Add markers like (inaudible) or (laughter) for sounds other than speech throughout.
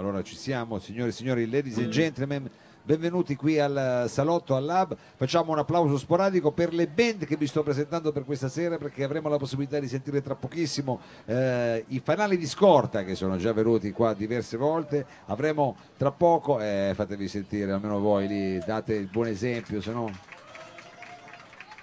allora ci siamo, signore e signori, ladies and gentlemen, benvenuti qui al salotto, al lab. Facciamo un applauso sporadico per le band che vi sto presentando per questa sera perché avremo la possibilità di sentire tra pochissimo eh, i fanali di scorta che sono già venuti qua diverse volte. Avremo tra poco, eh, fatevi sentire almeno voi lì, date il buon esempio, se no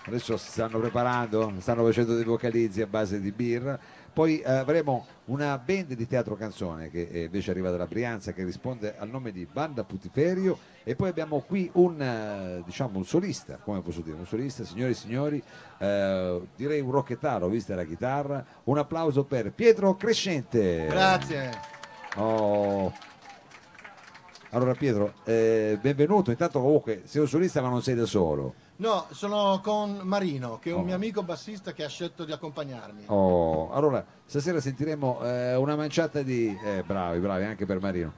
adesso si stanno preparando, stanno facendo dei vocalizzi a base di birra. Poi eh, avremo una band di teatro canzone che eh, invece arriva dalla Brianza che risponde al nome di Banda Putiferio e poi abbiamo qui un, eh, diciamo, un solista, come posso dire, un solista, signori e signori, eh, direi un rocchettaro, vista la chitarra. Un applauso per Pietro Crescente. Grazie. Oh. Allora Pietro, eh, benvenuto, intanto comunque sei un solista ma non sei da solo. No, sono con Marino, che è un Oh. mio amico bassista che ha scelto di accompagnarmi. Oh, allora, stasera sentiremo eh, una manciata di... eh, bravi, bravi, anche per Marino.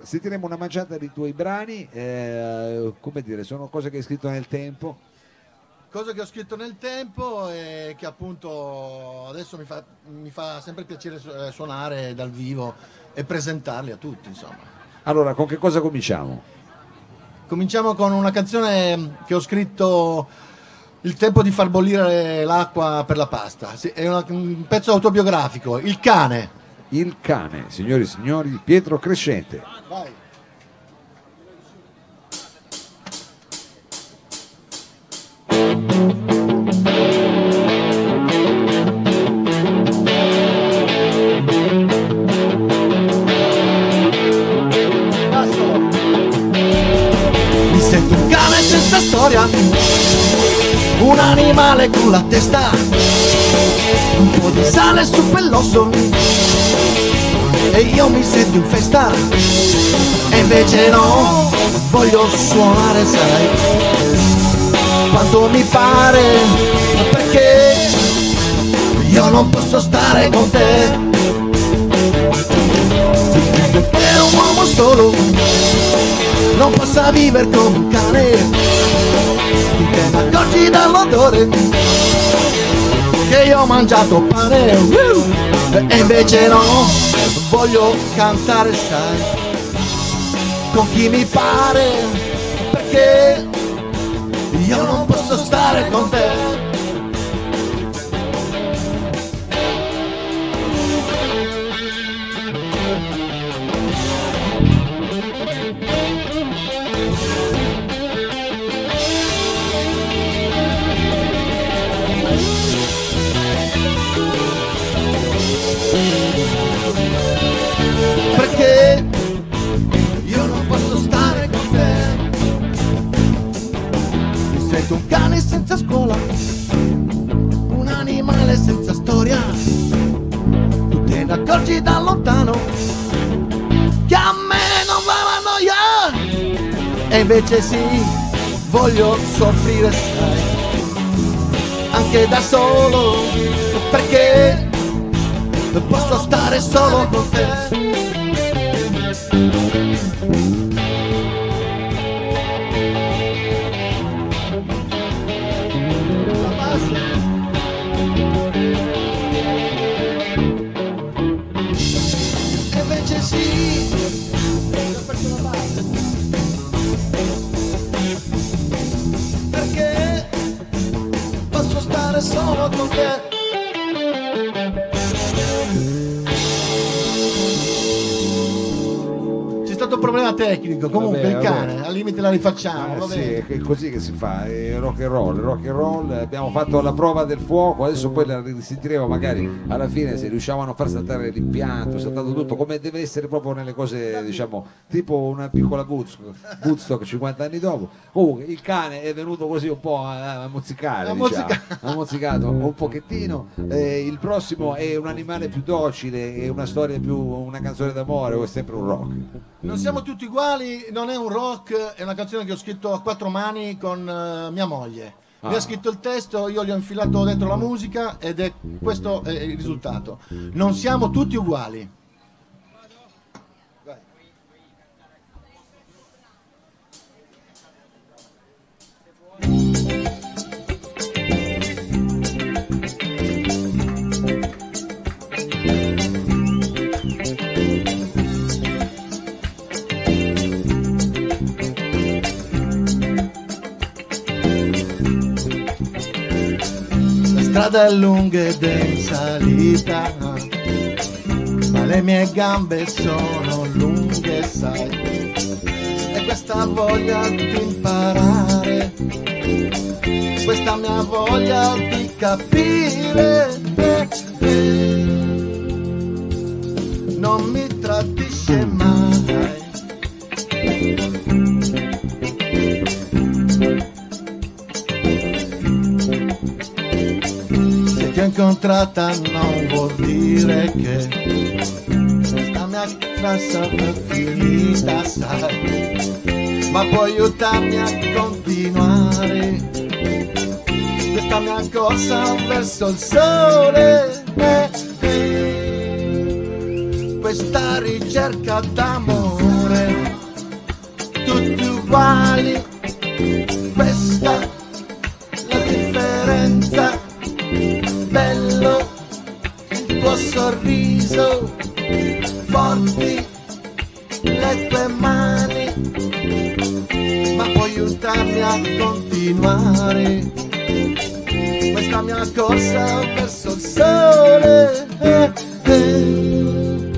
Sentiremo una manciata di tuoi brani, eh, come dire, sono cose che hai scritto nel tempo. Cosa che ho scritto nel tempo e che appunto adesso mi fa, mi fa sempre piacere eh, suonare dal vivo e presentarli a tutti, insomma. Allora, con che cosa cominciamo? Cominciamo con una canzone che ho scritto Il tempo di far bollire l'acqua per la pasta. Sì, è una- un pezzo autobiografico, Il cane. Il cane, signori e signori, Pietro Crescente. Vai. Animale con la testa, un po' di sale su quell'osso. E io mi sento in festa. E invece no, voglio suonare sai. Quanto mi pare perché? Io non posso stare con te. Per un uomo solo non possa vivere come un cane ne accorgi dall'odore che io ho mangiato pane. Uh, e invece no voglio cantare sai con chi mi pare accorgi da lontano che a me non va la noia. E invece sì, voglio soffrire, sai, anche da solo, perché posso stare solo con te. Posso stare solo con te. Problema tecnico, comunque Vabbè, il cane, vabbè. al limite la rifacciamo, Eh, sì, è così che si fa, è rock and roll, rock and roll, abbiamo fatto la prova del fuoco, adesso poi la risentiremo magari alla fine se riusciamo a non far saltare l'impianto, saltato tutto come deve essere proprio nelle cose, diciamo, tipo una piccola Woodstock, Woodstock 50 anni dopo. Comunque il cane è venuto così un po' a, a mozzicare, diciamo, mozzica- ha mozzicato un pochettino. Eh, il prossimo è un animale più docile, è una storia più, una canzone d'amore o è sempre un rock? Non siamo tutti uguali, non è un rock, è una canzone che ho scritto a quattro mani con eh, mia moglie. Mi Ah. ha scritto il testo, io gli ho infilato dentro la musica ed è questo è il risultato. Non siamo tutti uguali. Strada è lunga ed è in salita, ma le mie gambe sono lunghe, sai. E questa voglia di imparare, questa mia voglia di capire, non mi tradisce mai. Incontrata non vuol dire che questa mia frassa è finita, sai, ma puoi aiutarmi a continuare questa mia corsa verso il sole. eh, eh. Questa ricerca d'amore, tutti uguali, questa sorriso, forti le tue mani, ma puoi aiutarmi a continuare questa mia corsa verso il sole, eh, eh.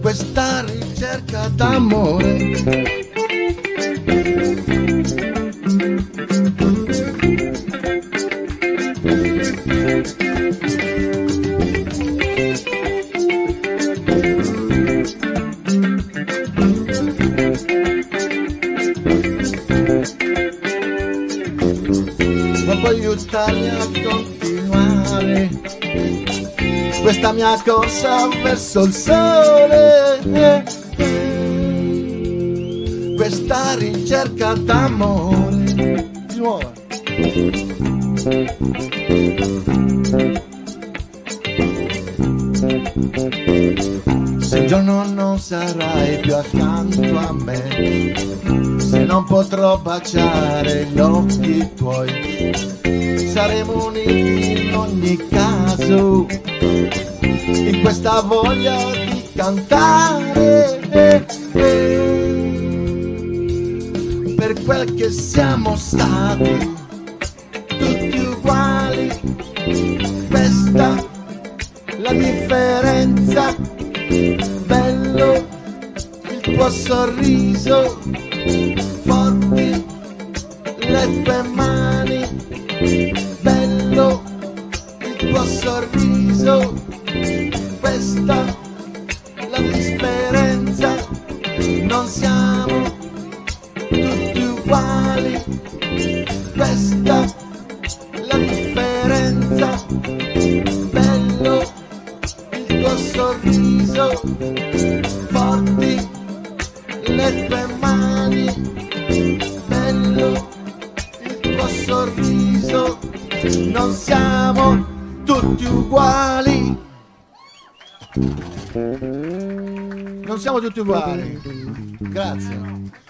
questa ricerca d'amore. Verso il sole. Questa ricerca d'amore. Di nuovo. Se un giorno non sarai più accanto a me, se non potrò baciare gli occhi tuoi, saremo uniti in ogni caso, in questa voglia di cantare. eh, per quel che siamo stati, tutti uguali, questa la differenza, bello il tuo sorriso, forti le tue mani, bello il tuo sorriso, uguali, questa la differenza, bello il tuo sorriso, forti le tue mani, bello il tuo sorriso, non siamo tutti uguali. Non siamo tutti uguali. Grazie.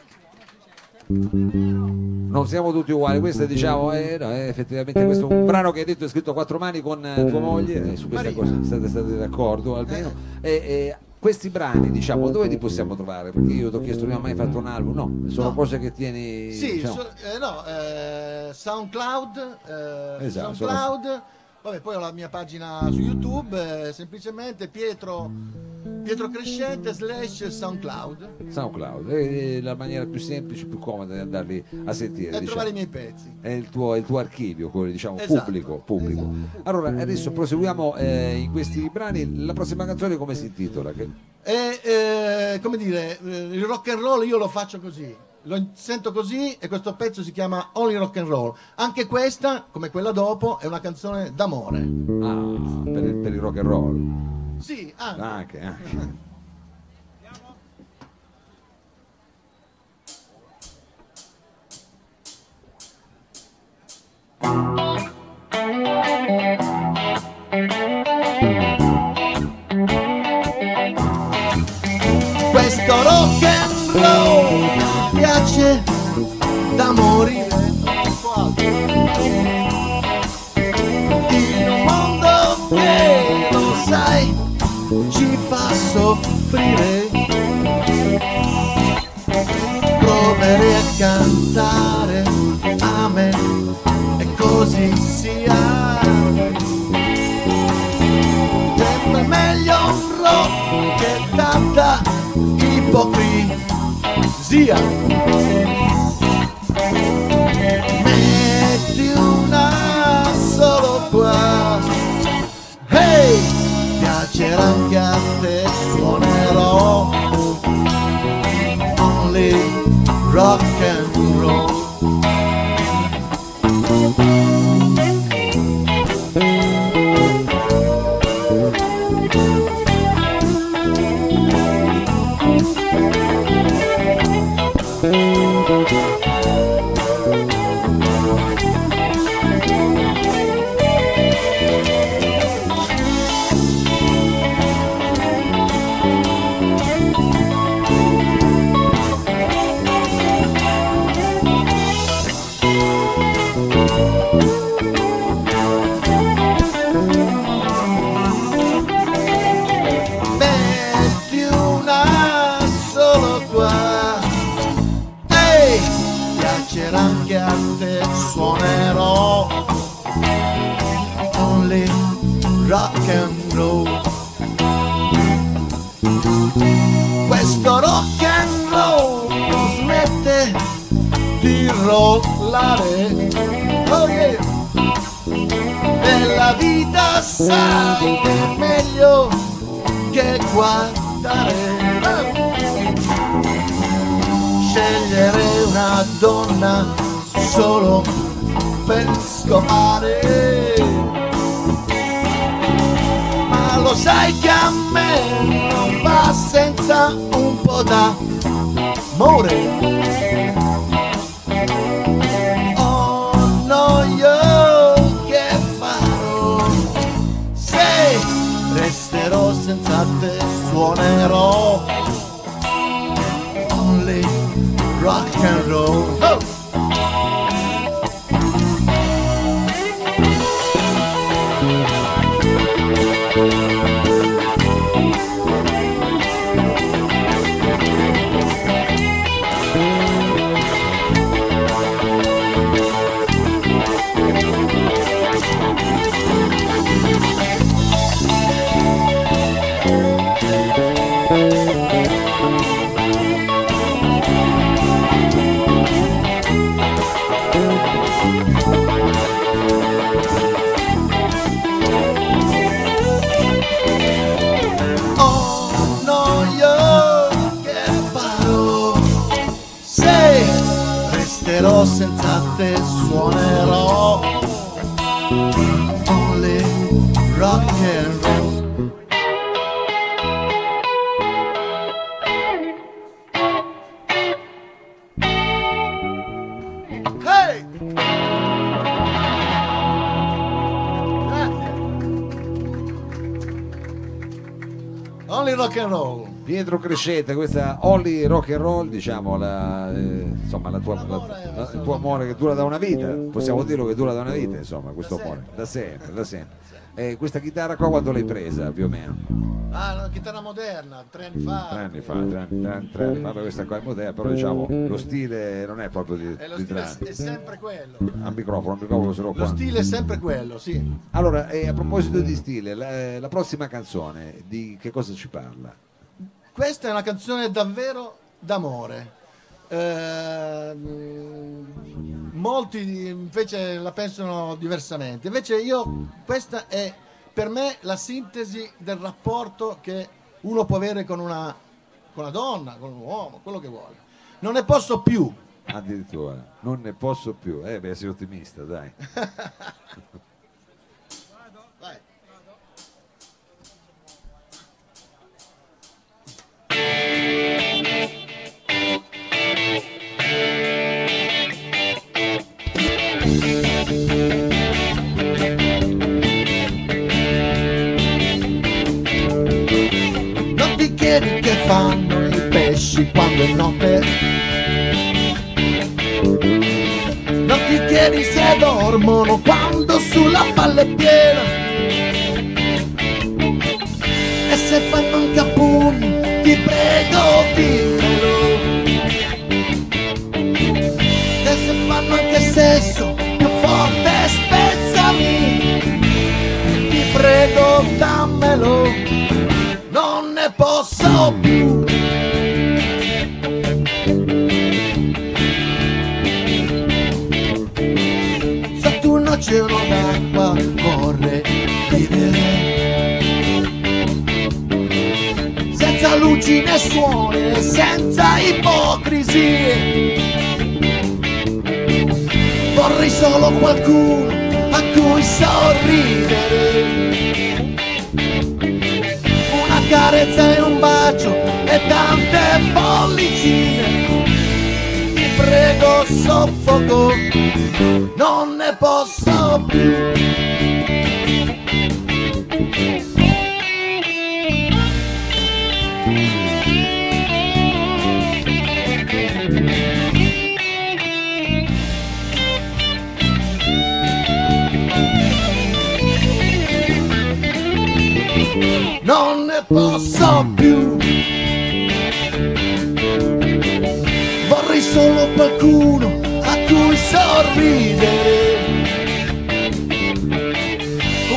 Non siamo tutti uguali, questo diciamo, eh, no, è effettivamente questo è un brano che hai detto è scritto a quattro mani con eh, tua moglie, e su questa Marina. cosa siete stati d'accordo almeno. E, e questi brani, diciamo, dove li possiamo trovare? Perché io ti ho chiesto, non hai mai fatto un album? No, sono No. cose che tieni. Sì, diciamo, so- eh, no, eh, SoundCloud, eh, Esatto, SoundCloud, vabbè, poi ho la mia pagina su YouTube, eh, semplicemente Pietro, Pietro Crescente slash SoundCloud SoundCloud, è la maniera più semplice, più comoda di andarli a sentire. e diciamo. trovare i miei pezzi. È il, tuo, è il tuo archivio, quello diciamo Esatto, pubblico, pubblico. esatto. Allora, adesso proseguiamo eh, in questi brani. La prossima canzone come si intitola? Che- E eh, come dire, eh, il rock and roll io lo faccio così. Lo sento così e questo pezzo si chiama Only Rock and Roll. Anche questa, come quella dopo, è una canzone d'amore. Ah, per il, per il rock and roll. Sì, anche. Anche, anche. Questo rock and roll una solo. Hey, piacerà anche a te, only rock and roll. Rollare oh yeah. Nella vita sai che è meglio che guardare. Scegliere una donna solo per scopare. Ma lo sai che a me non va senza un po' d'amore senza te, suonerò only rock and roll. Oh! Senza te, Pietro Crescete, questa Holly Rock and Roll, diciamo, la, eh, insomma, la tua, la- il tuo amore che dura da una vita, possiamo dirlo che dura da una vita, insomma, questo amore, da sempre, da sempre. E questa chitarra qua quando l'hai presa, più o meno? Ah, una chitarra moderna, tre anni fa. Tre anni fa, tre anni, tre anni, tre anni fa, Vabbè, questa qua è moderna, però diciamo, lo stile non è proprio di, E lo di stile è sempre quello. Al microfono, al microfono se lo Lo qua. stile è sempre quello, sì. Allora, eh, a proposito di stile, la, la prossima canzone, di che cosa ci parla? Questa è una canzone davvero d'amore. Ehm, molti invece la pensano diversamente. Invece io, questa è per me la sintesi del rapporto che uno può avere con una, con una donna, con un uomo, quello che vuole. Non ne posso più. Addirittura, non ne posso più. Eh beh, sei ottimista, dai. (laughs) fanno i pesci quando è notte. Non ti chiedi se dormono quando sulla palla è piena. E se fanno anche a pugni, ti prego dimmelo. Cugine suone senza ipocrisie. Vorrei solo qualcuno a cui sorridere. Una carezza e un bacio e tante bollicine. Ti prego, soffoco, non ne posso più. Ne posso più. Vorrei solo qualcuno a cui sorridere.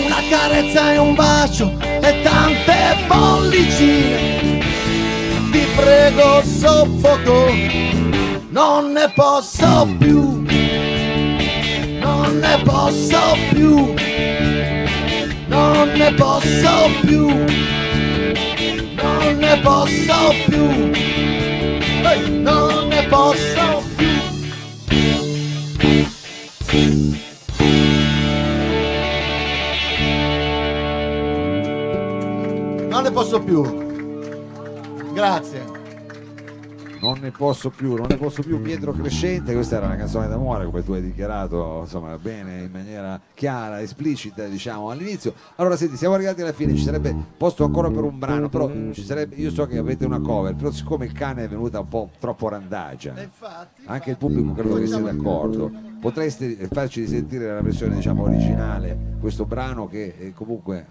Una carezza e un bacio e tante bollicine. Ti prego, soffoco, non ne posso più. Non ne posso più non ne posso più, ne posso più, Ehi, non ne posso più. Non ne posso più. Grazie. Non ne posso più, non ne posso più. Pietro Crescente, questa era una canzone d'amore, come tu hai dichiarato, insomma, bene, in maniera chiara, esplicita, diciamo, all'inizio. Allora, senti, siamo arrivati alla fine, ci sarebbe posto ancora per un brano, però ci sarebbe, io so che avete una cover, però siccome il cane è venuta un po' troppo randagia, E infatti, anche il pubblico credo che sia d'accordo, potreste farci risentire la versione, diciamo, originale, questo brano che eh, comunque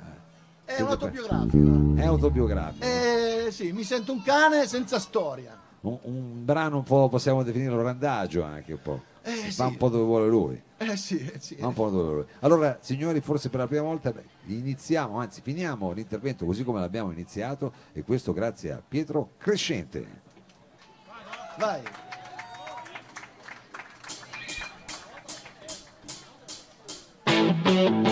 è un'autobiografico. è autobiografico. Eh sì, mi sento un cane senza storia. Un, un brano un po' possiamo definirlo randagio anche un po'. Eh, Va sì. un po' dove vuole lui. Eh sì, eh sì. Va un po' dove vuole lui. Allora, signori, forse per la prima volta iniziamo, anzi finiamo l'intervento così come l'abbiamo iniziato e questo grazie a Pietro Crescente. Vai. Mi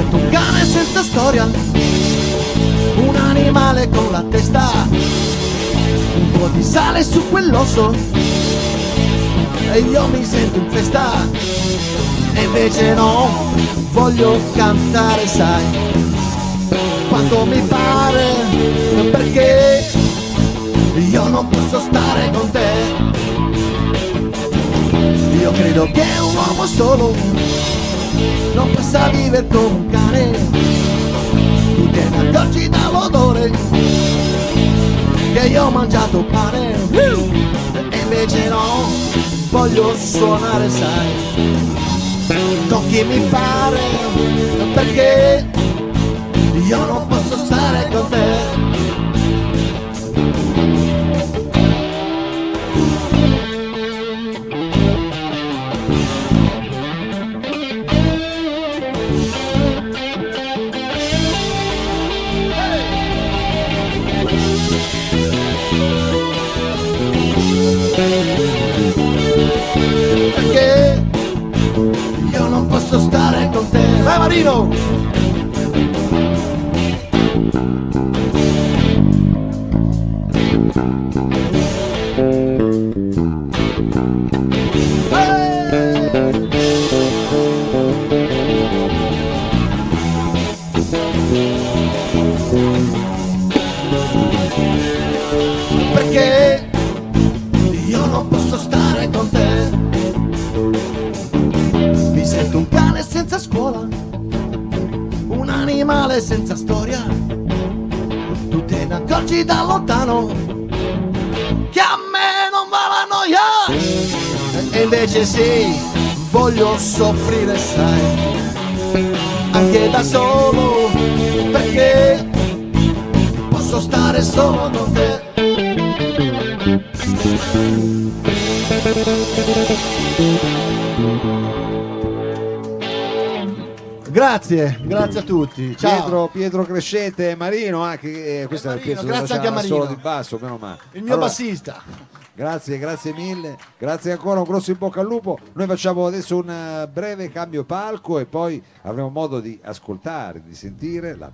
sento un cane senza storia, un animale con la testa, un po' di sale su quell'osso e io mi sento in festa e invece no, voglio cantare sai. Quando mi pare perché io non posso stare con te. Io credo che un uomo solo non possa vivere come un cane tu te ne accorgi dall'odore che io ho mangiato pane. E invece no voglio suonare sai. Con chi mi pare perché io non posso stare con te Marino invece sì, voglio soffrire, sai, anche da solo, perché posso stare solo con te. Grazie, grazie a tutti. Ciao. Pietro, Pietro Crescente Marino, anche eh, questo è il Marino, pezzo grazie anche a Ciala, solo Marino. di basso, meno male. Il mio Allora, bassista. Grazie, grazie mille, grazie ancora, un grosso in bocca al lupo. Noi facciamo adesso un eh, breve cambio palco e poi avremo modo di ascoltare, di sentire la